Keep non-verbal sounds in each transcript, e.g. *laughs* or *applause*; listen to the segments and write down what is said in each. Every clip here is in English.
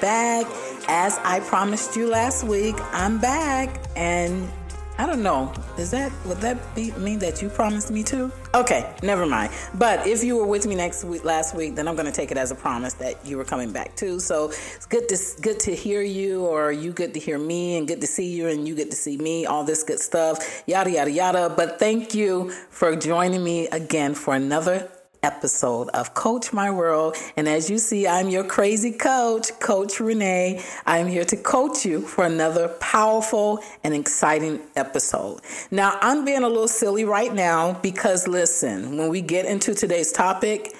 Back. As I promised you last week, I'm back. And I don't know, is that, would that be, mean that you promised me too? Okay, never mind. But if you were with me next week, last week, then I'm going to take it as a promise that you were coming back too. So it's good to, good to hear you, or you good to hear me, and good to see you, and you get to see me, all this good stuff, yada, yada, yada. But thank you for joining me again for another episode of Coach My World. And as you see, I'm your crazy coach, Coach Renee. I'm here to coach you for another powerful and exciting episode. Now, I'm being a little silly right now because listen, when we get into today's topic,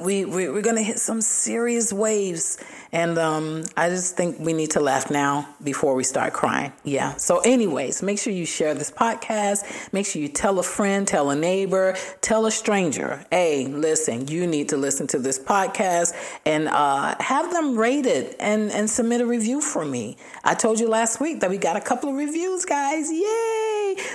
we, we are to hit some serious waves and um, i just think we need to laugh now before we start crying. Yeah. So anyways make sure you share this podcast. Make sure you tell a friend tell a neighbor tell a stranger. Hey listen you need to listen to this podcast and uh, have them rate it and and submit a review for me. I told you last week that we got a couple of reviews guys. Yay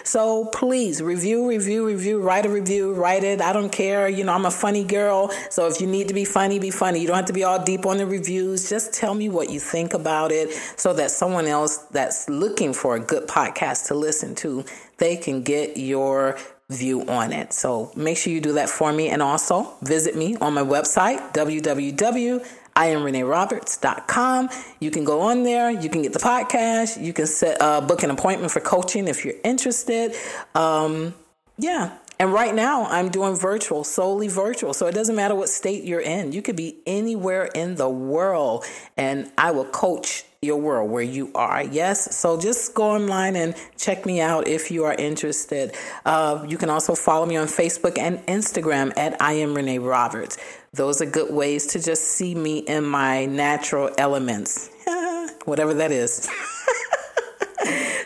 so please review review review write a review write it i don't care you know i'm a funny girl so if you need to be funny, be funny. You don't have to be all deep on the reviews. Just tell me what you think about it so that someone else that's looking for a good podcast to listen to, they can get your view on it. So make sure you do that for me. And also visit me on my website, www. I am ReneeRoberts.com. You can go on there. You can get the podcast. You can set uh, book an appointment for coaching if you're interested. Um, yeah, and right now, I'm doing virtual, solely virtual. So it doesn't matter what state you're in. You could be anywhere in the world, and I will coach your world where you are. Yes. So just go online and check me out if you are interested. Uh, you can also follow me on Facebook and Instagram at I am Renee Roberts. Those are good ways to just see me in my natural elements, *laughs* whatever that is. *laughs*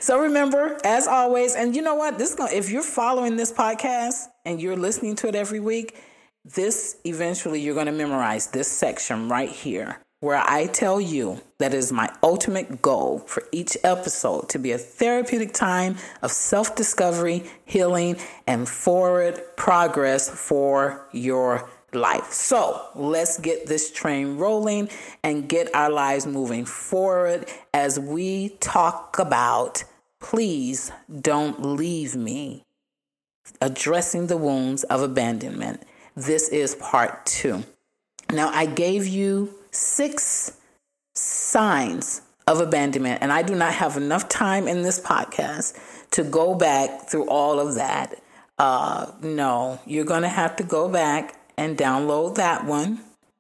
So remember, as always, and you know what? This is going if you're following this podcast and you're listening to it every week, this eventually you're going to memorize this section right here where I tell you that is my ultimate goal for each episode to be a therapeutic time of self discovery, healing, and forward progress for your life. So let's get this train rolling and get our lives moving forward as we talk about Please don't leave me. Addressing the wounds of abandonment. This is part two. Now, I gave you six signs of abandonment, and I do not have enough time in this podcast to go back through all of that. Uh, no, you're going to have to go back and download that one,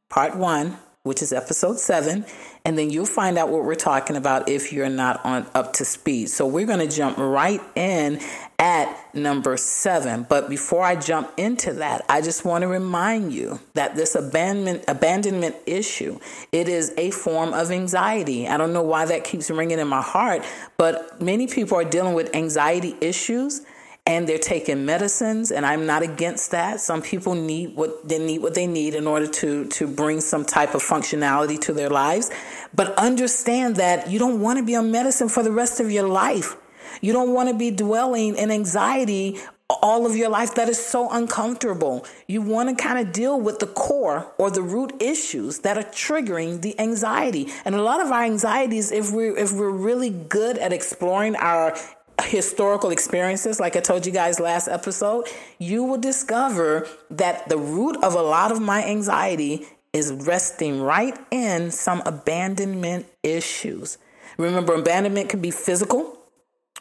part one, which is episode seven, and then you'll find out what we're talking about if you're not on up to speed. So we're going to jump right in at number seven. But before I jump into that, I just want to remind you that this abandonment abandonment issue it is a form of anxiety. I don't know why that keeps ringing in my heart, but many people are dealing with anxiety issues and they're taking medicines and i'm not against that some people need what they need what they need in order to to bring some type of functionality to their lives but understand that you don't want to be on medicine for the rest of your life you don't want to be dwelling in anxiety all of your life that is so uncomfortable. You want to kind of deal with the core or the root issues that are triggering the anxiety. And a lot of our anxieties if we if we're really good at exploring our historical experiences, like I told you guys last episode, you will discover that the root of a lot of my anxiety is resting right in some abandonment issues. Remember, abandonment can be physical,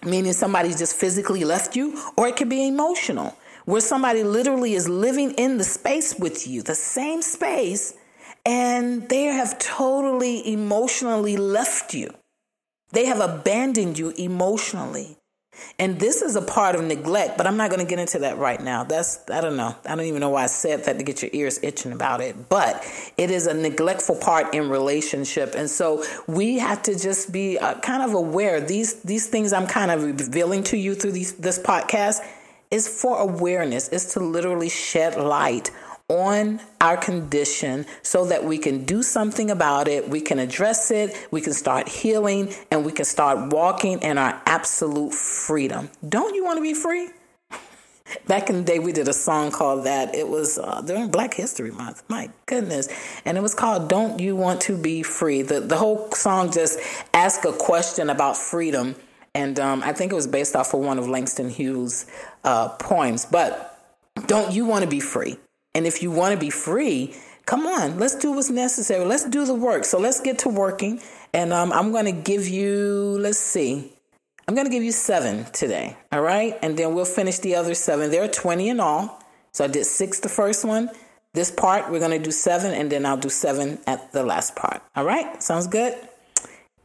meaning somebody just physically left you, or it can be emotional, where somebody literally is living in the space with you, the same space, and they have totally emotionally left you. They have abandoned you emotionally. And this is a part of neglect, but I'm not going to get into that right now. That's, I don't know. I don't even know why I said that to get your ears itching about it, but it is a neglectful part in relationship. And so we have to just be uh, kind of aware. These, these things I'm kind of revealing to you through these, this podcast is for awareness, is to literally shed light on our condition so that we can do something about it, we can address it, we can start healing, and we can start walking in our absolute freedom. Don't you want to be free? *laughs* Back in the day, we did a song called that. It was uh, during Black History Month. My goodness. And it was called Don't You Want to Be Free? The, the whole song just asked a question about freedom. And um, I think it was based off of one of Langston Hughes' uh, poems. But don't you want to be free? And if you want to be free, come on, let's do what's necessary. Let's do the work. So let's get to working. And um, I'm going to give you, let's see, I'm going to give you seven today. All right. And then we'll finish the other seven. There are 20 in all. So I did six the first one. This part, we're going to do seven, and then I'll do seven at the last part. All right. Sounds good?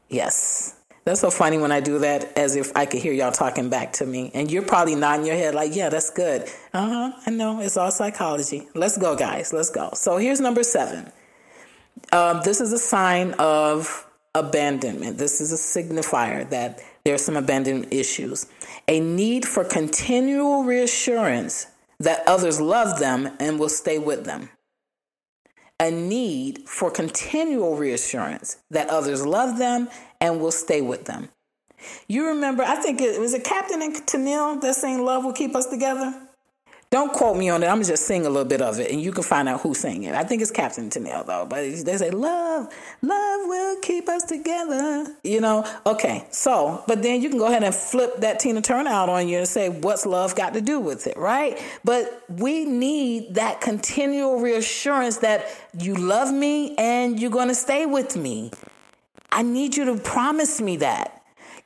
Yes. That's so funny when I do that, as if I could hear y'all talking back to me. And you're probably nodding your head like, yeah, that's good. Uh huh. I know. It's all psychology. Let's go, guys. Let's go. So here's number seven. Um, this is a sign of abandonment. This is a signifier that there's some abandonment issues. A need for continual reassurance that others love them and will stay with them. A need for continual reassurance that others love them and will stay with them. You remember, I think it was a Captain and Tennille that saying Love Will Keep Us Together? Don't quote me on it. I'm just sing a little bit of it, and you can find out who sang it. I think it's Captain Tennille though, but they say love, love will keep us together. You know, okay. So, but then you can go ahead and flip that Tina Turner out on you and say, what's love got to do with it, right? But we need that continual reassurance that you love me and you're going to stay with me. I need you to promise me that.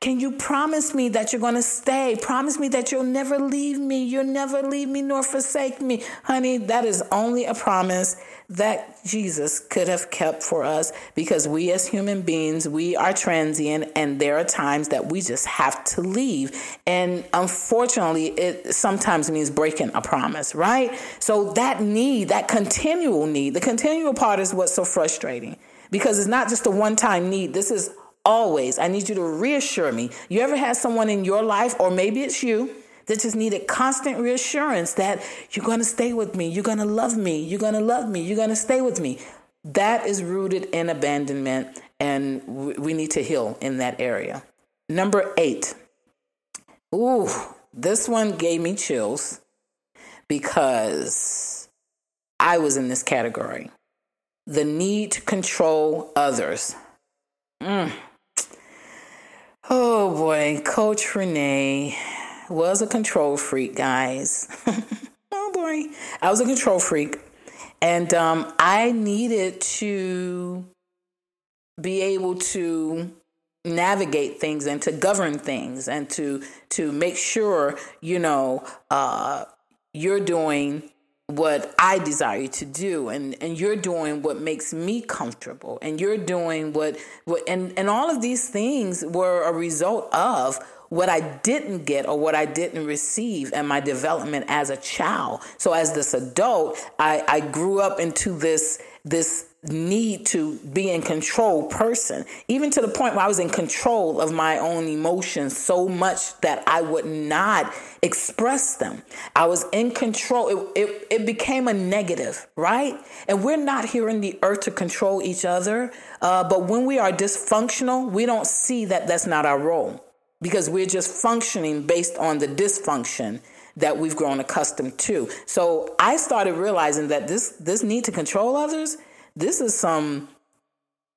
Can you promise me that you're going to stay? Promise me that you'll never leave me. You'll never leave me nor forsake me. Honey, that is only a promise that Jesus could have kept for us because we as human beings, we are transient and there are times that we just have to leave. And unfortunately, it sometimes means breaking a promise, right? So that need, that continual need, the continual part is what's so frustrating because it's not just a one time need. This is always. I need you to reassure me. You ever had someone in your life, or maybe it's you, that just needed constant reassurance that you're going to stay with me, you're going to love me, you're going to love me, you're going to stay with me. That is rooted in abandonment, and we need to heal in that area. Number eight. Ooh, this one gave me chills because I was in this category. The need to control others. Mm. Oh boy, Coach Renee was a control freak, guys. *laughs* oh boy, I was a control freak, and um, I needed to be able to navigate things and to govern things and to to make sure you know uh, you're doing what I desire you to do and and you're doing what makes me comfortable and you're doing what what and and all of these things were a result of what I didn't get or what I didn't receive in my development as a child. So as this adult, I, I grew up into this this need to be in control person, even to the point where I was in control of my own emotions so much that I would not express them. I was in control. It, it, it became a negative, right? And we're not here in the earth to control each other. Uh, but when we are dysfunctional, we don't see that that's not our role because we're just functioning based on the dysfunction that we've grown accustomed to. So I started realizing that this this need to control others this is some,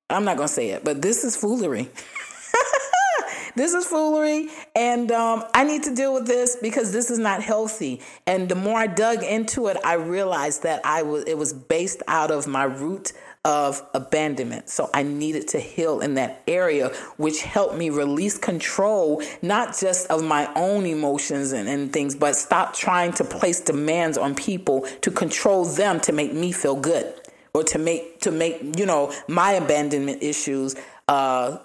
I'm not going to say it, but this is foolery. *laughs* this is foolery and um, i need to deal with this because this is not healthy and the more i dug into it i realized that i was it was based out of my root of abandonment. So i needed to heal in that area which helped me release control not just of my own emotions and, and things but stop trying to place demands on people to control them to make me feel good or to make to make you know my abandonment issues uh,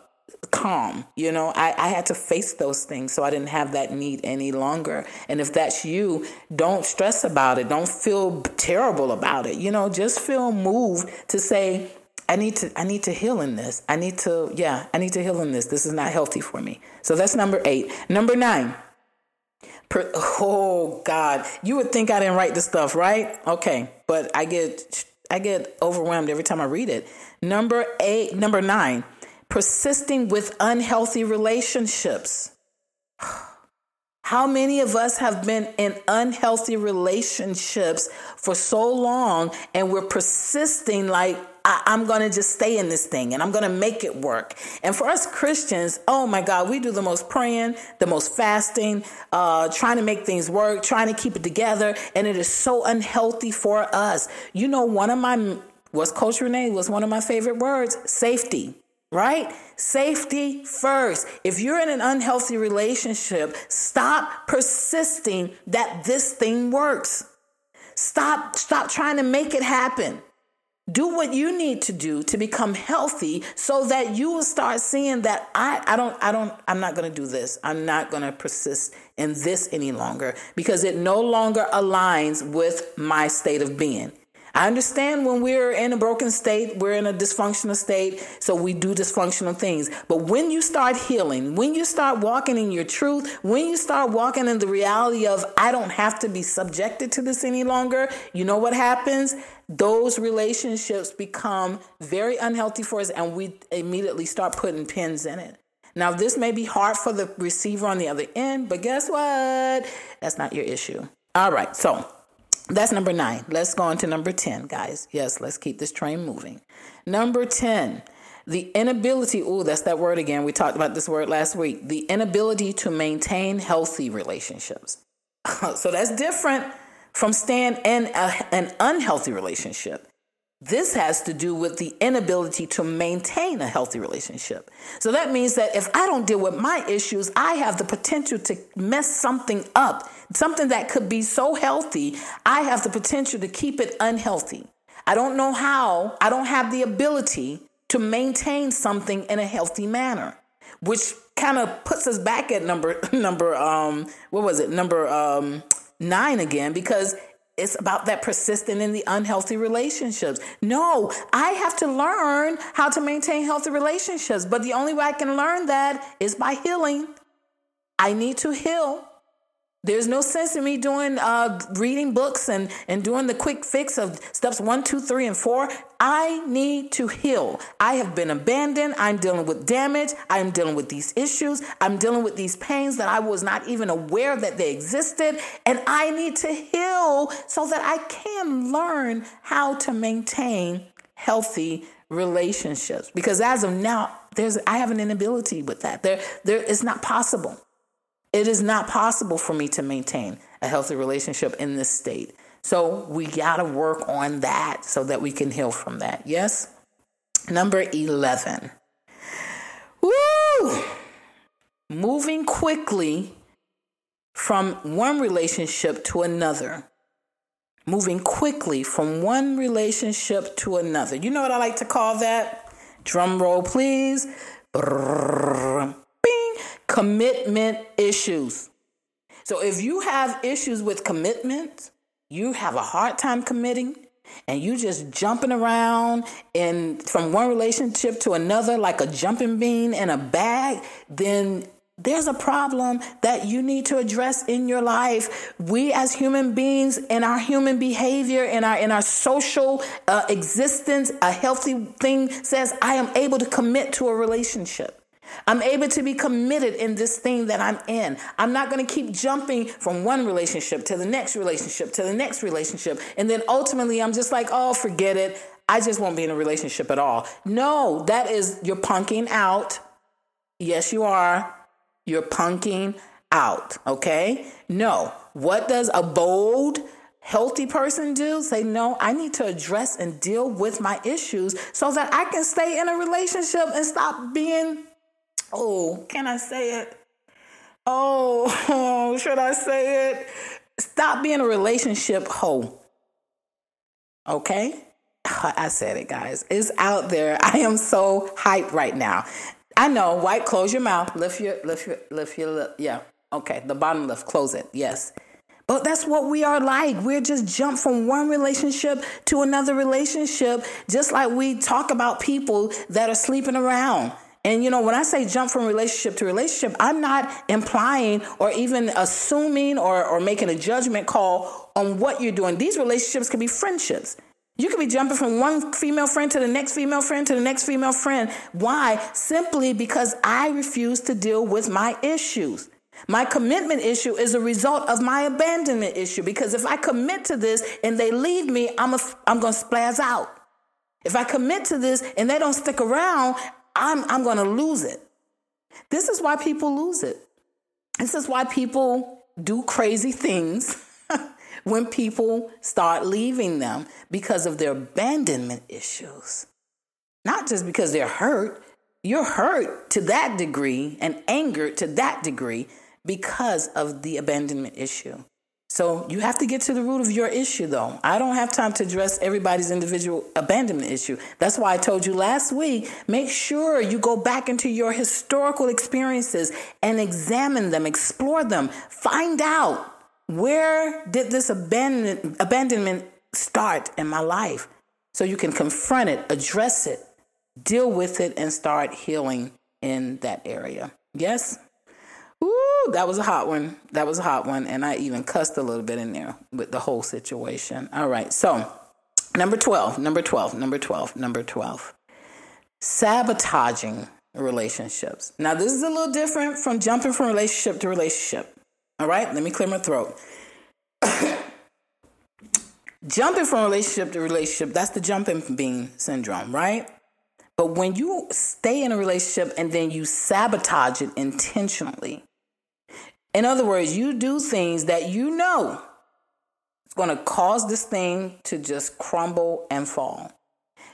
calm. You know, I, I had to face those things so I didn't have that need any longer. And if that's you, don't stress about it. Don't feel terrible about it. You know, just feel moved to say, I need to I need to heal in this. I need to yeah, I need to heal in this. This is not healthy for me. So that's number eight. Number nine. Per, oh God, you would think I didn't write this stuff, right? Okay, but I get I get overwhelmed every time I read it. Number eight, number nine, persisting with unhealthy relationships. *sighs* How many of us have been in unhealthy relationships for so long and we're persisting like, I, am going to just stay in this thing and I'm going to make it work. And for us Christians, oh my God, we do the most praying, the most fasting, uh, trying to make things work, trying to keep it together. And it is so unhealthy for us. You know, one of my, what's Coach Renee was one of my favorite words safety right? Safety first. If you're in an unhealthy relationship, stop persisting that this thing works. Stop stop trying to make it happen. Do what you need to do to become healthy so that you will start seeing that I, I don't I don't I'm not going to do this. I'm not going to persist in this any longer because it no longer aligns with my state of being. I understand when we're in a broken state, we're in a dysfunctional state, so we do dysfunctional things. But when you start healing, when you start walking in your truth, when you start walking in the reality of, I don't have to be subjected to this any longer, you know what happens? Those relationships become very unhealthy for us, and we immediately start putting pins in it. Now, this may be hard for the receiver on the other end, but guess what? That's not your issue. All right, so that's number nine. Let's go on to number 10, guys. Yes, let's keep this train moving. Number 10, the inability, oh, that's that word again. We talked about this word last week. The inability to maintain healthy relationships. *laughs* so that's different from staying in a, an unhealthy relationship. This has to do with the inability to maintain a healthy relationship. So that means that if I don't deal with my issues, I have the potential to mess something up, something that could be so healthy. I have the potential to keep it unhealthy. I don't know how, I don't have the ability to maintain something in a healthy manner, which kind of puts us back at number, *laughs* number, um, what was it, number, um, nine again, because it's about that persistent in the unhealthy relationships. No, I have to learn how to maintain healthy relationships. But the only way I can learn that is by healing. I need to heal. There's no sense in me doing uh, reading books and, and doing the quick fix of steps one, two, three, and four. I need to heal. I have been abandoned. I'm dealing with damage. I'm dealing with these issues. I'm dealing with these pains that I was not even aware that they existed. And I need to heal so that I can learn how to maintain healthy relationships. Because as of now, there's I have an inability with that. There, there it's not possible. It is not possible for me to maintain a healthy relationship in this state. So we got to work on that so that we can heal from that. Yes? Number 11. Woo! Moving quickly from one relationship to another. Moving quickly from one relationship to another. You know what I like to call that? Drum roll, please. Brrr commitment issues. So if you have issues with commitment, you have a hard time committing, and you just jumping around and from one relationship to another like a jumping bean in a bag, then there's a problem that you need to address in your life. We as human beings in our human behavior, in our in our social uh, existence, a healthy thing says I am able to commit to a relationship. I'm able to be committed in this thing that I'm in. I'm not going to keep jumping from one relationship to the next relationship to the next relationship. And then ultimately, I'm just like, oh, forget it. I just won't be in a relationship at all. No, that is, you're punking out. Yes, you are. You're punking out. Okay? No. What does a bold, healthy person do? Say, no, I need to address and deal with my issues so that I can stay in a relationship and stop being Oh, can I say it? Oh, *laughs* should I say it? Stop being a relationship hoe. Okay? I said it, guys. It's out there. *laughs* I am so hyped right now. I know. White, close your mouth. Lift your, lift your, lift your lip. Yeah. Okay. The bottom left. Close it. Yes. But that's what we are like. We're just jump from one relationship to another relationship, just like we talk about people that are sleeping around. And you know, when I say jump from relationship to relationship, I'm not implying or even assuming or, or making a judgment call on what you're doing. These relationships can be friendships. You could be jumping from one female friend to the next female friend to the next female friend. Why? Simply because I refuse to deal with my issues. My commitment issue is a result of my abandonment issue because if I commit to this and they leave me, I'm, I'm going to spaz out. If I commit to this and they don't stick around, I'm, I'm going to lose it. This is why people lose it. This is why people do crazy things *laughs* when people start leaving them because of their abandonment issues. Not just because they're hurt, you're hurt to that degree and angered to that degree because of the abandonment issue. So you have to get to the root of your issue, though. I don't have time to address everybody's individual abandonment issue. That's why I told you last week make sure you go back into your historical experiences and examine them, explore them, find out where did this abandonment, abandonment start in my life so you can confront it, address it, deal with it, and start healing in that area. Yes? Ooh, that was a hot one. That was a hot one. And I even cussed a little bit in there with the whole situation. All right. So, number 12, number 12, number 12, number 12. Sabotaging relationships. Now, this is a little different from jumping from relationship to relationship. All right. Let me clear my throat. *coughs* jumping from relationship to relationship, that's the jumping bean syndrome, right? But when you stay in a relationship and then you sabotage it intentionally, in other words, you do things that you know it's going to cause this thing to just crumble and fall.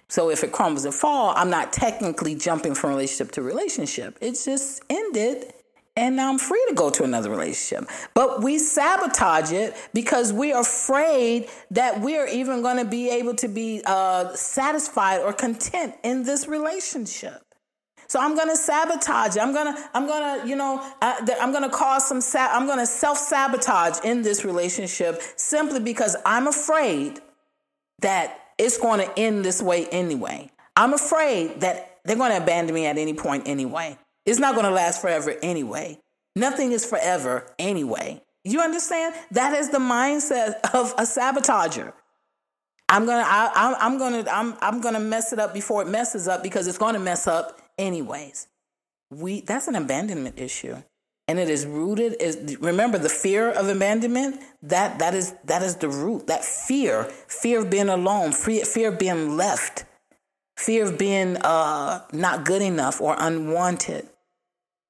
So if it crumbles and fall, I'm not technically jumping from relationship to relationship. It's just ended and now I'm free to go to another relationship. But we sabotage it because we're afraid that we're even going to be able to be uh, satisfied or content in this relationship. So I'm going to sabotage. I'm going to, I'm going to, you know, I, I'm going to cause some, sa- I'm going to self sabotage in this relationship simply because I'm afraid that it's going to end this way anyway. I'm afraid that they're going to abandon me at any point anyway. It's not going to last forever anyway. Nothing is forever anyway. You understand? That is the mindset of a sabotager. I'm gonna, I, I'm gonna, I'm, I'm gonna mess it up before it messes up because it's gonna mess up anyways. We that's an abandonment issue. And it is rooted is remember the fear of abandonment that that is that is the root that fear fear of being alone fear, fear of being left fear of being uh, not good enough or unwanted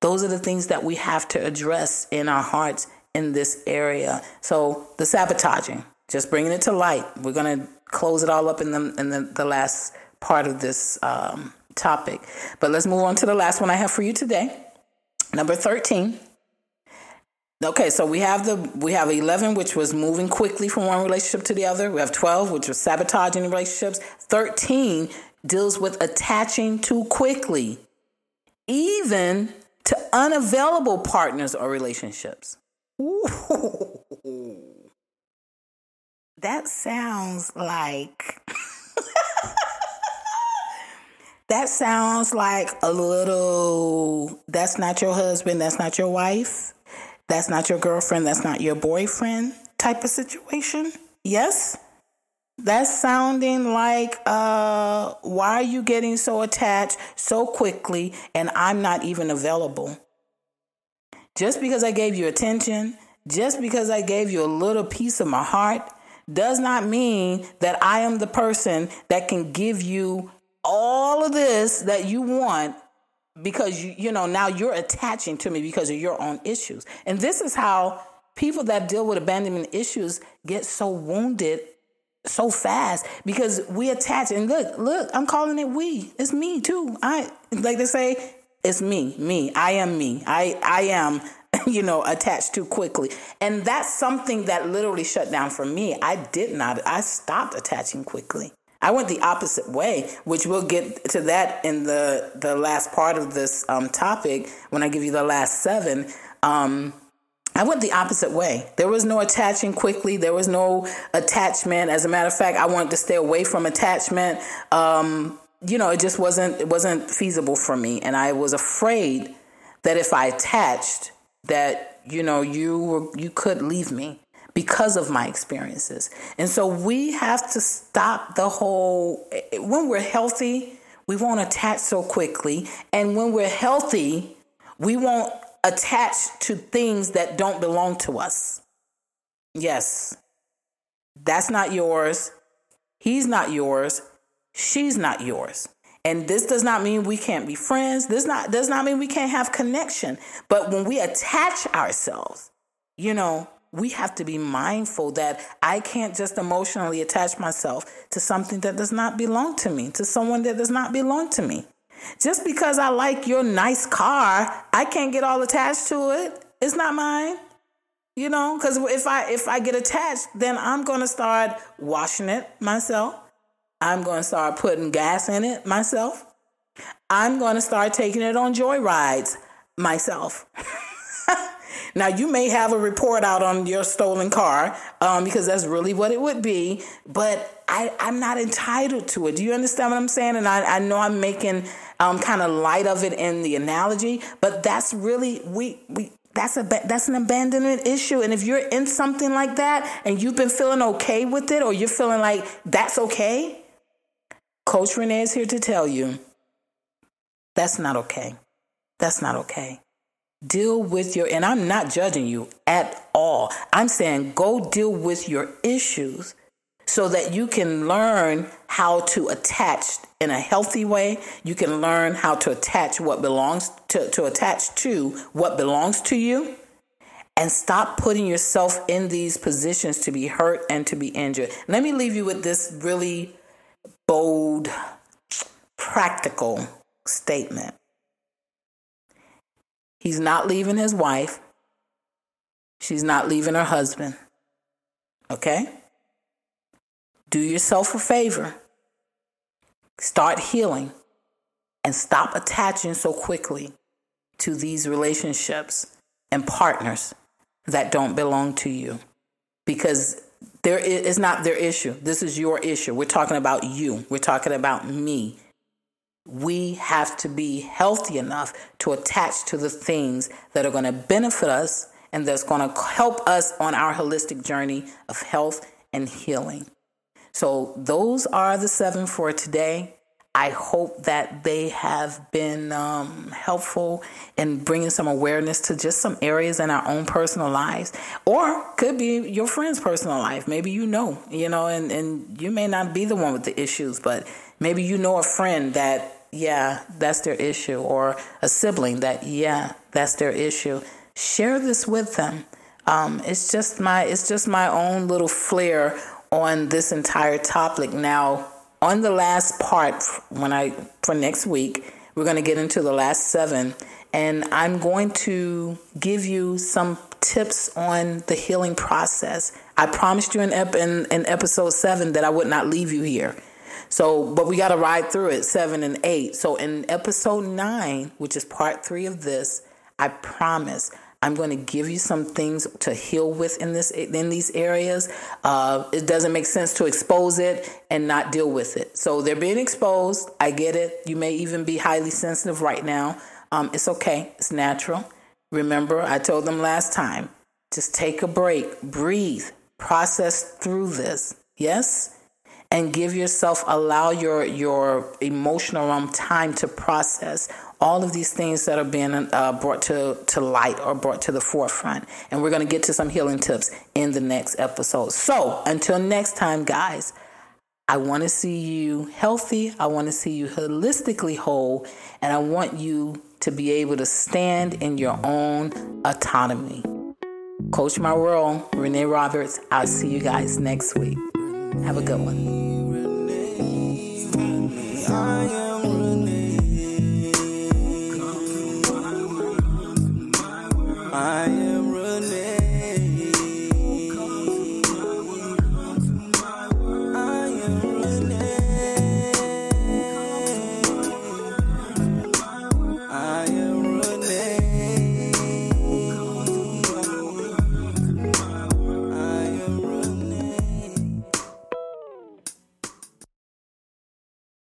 those are the things that we have to address in our hearts in this area so the sabotaging just bringing it to light we're going to close it all up in the in the, the last part of this um, topic. But let's move on to the last one I have for you today. Number 13. Okay, so we have the we have 11 which was moving quickly from one relationship to the other. We have 12 which was sabotaging relationships. 13 deals with attaching too quickly even to unavailable partners or relationships. Ooh. That sounds like *laughs* That sounds like a little, that's not your husband, that's not your wife, that's not your girlfriend, that's not your boyfriend type of situation. Yes? That's sounding like, uh, why are you getting so attached so quickly and I'm not even available? Just because I gave you attention, just because I gave you a little piece of my heart, does not mean that I am the person that can give you all of this that you want because you you know now you're attaching to me because of your own issues. And this is how people that deal with abandonment issues get so wounded so fast because we attach. And look look i'm calling it we. It's me too. I like they say it's me me. I am me. I i am *laughs* you know attached too quickly. And that's something that literally shut down for me. I did not i stopped attaching quickly I went the opposite way, which we'll get to that in the the last part of this um, topic when I give you the last seven. Um, I went the opposite way. There was no attaching quickly. There was no attachment. As a matter of fact, I wanted to stay away from attachment. Um, you know, it just wasn't it wasn't feasible for me, and I was afraid that if I attached, that you know you were you could leave me because of my experiences. And so we have to stop the whole, when we're healthy, we won't attach so quickly. And when we're healthy, we won't attach to things that don't belong to us. Yes, that's not yours. He's not yours. She's not yours. And this does not mean we can't be friends. This not does not mean we can't have connection. But when we attach ourselves, you know, we have to be mindful that I can't just emotionally attach myself to something that does not belong to me, to someone that does not belong to me. Just because I like your nice car, I can't get all attached to it. It's not mine. You know, because if I if I get attached, then I'm gonna start washing it myself. I'm gonna start putting gas in it myself. I'm gonna start taking it on joy rides myself. *laughs* now you may have a report out on your stolen car um, because that's really what it would be, but I, I'm not entitled to it. Do you understand what I'm saying? And I, I know I'm making um, kind of light of it in the analogy, but that's really we we that's a that's an abandonment issue. And if you're in something like that and you've been feeling okay with it, or you're feeling like that's okay, Coach Renee is here to tell you that's not okay. That's not okay. Deal with your, and I'm not judging you at all. I'm saying go deal with your issues so that you can learn how to attach in a healthy way. You can learn how to attach what belongs to, to attach to what belongs to you and stop putting yourself in these positions to be hurt and to be injured. Let me leave you with this really bold, practical statement. He's not leaving his wife. She's not leaving her husband. Okay? do yourself a favor. Start healing and stop attaching so quickly to these relationships and partners that don't belong to you because there is not their issue. This is your issue. We're talking about you. We're talking about me. We have to be healthy enough to attach to the things that are going to benefit us and that's going to help us on our holistic journey of health and healing. So, those are the seven for today. I hope that they have been um, helpful in bringing some awareness to just some areas in our own personal lives, or could be your friend's personal life. Maybe you know, you know, and, and you may not be the one with the issues, but maybe you know a friend that, yeah, that's their issue, or a sibling that, yeah, that's their issue. Share this with them. Um, it's just my it's just my own little flair on this entire topic. Now, on the last part, when I for next week, we're going to get into the last seven, and I'm going to give you some tips on the healing process. I promised you in, ep- in, in episode seven that I would not leave you here. So, but we got to ride through it, seven and eight. So, in episode nine, which is part three of this, I promise I'm going to give you some things to heal with in this in these areas. Uh, it doesn't make sense to expose it and not deal with it. So they're being exposed. I get it. You may even be highly sensitive right now. Um, it's okay. It's natural. Remember, I told them last time. Just take a break, breathe, process through this. Yes, and give yourself allow your your emotional realm time to process all of these things that are being uh, brought to, to light or brought to the forefront. And we're going to get to some healing tips in the next episode. So until next time, guys, I want to see you healthy. I want to see you holistically whole. And I want you to be able to stand in your own autonomy. Coach My World, Renee Roberts. I'll see you guys next week. Have a good one.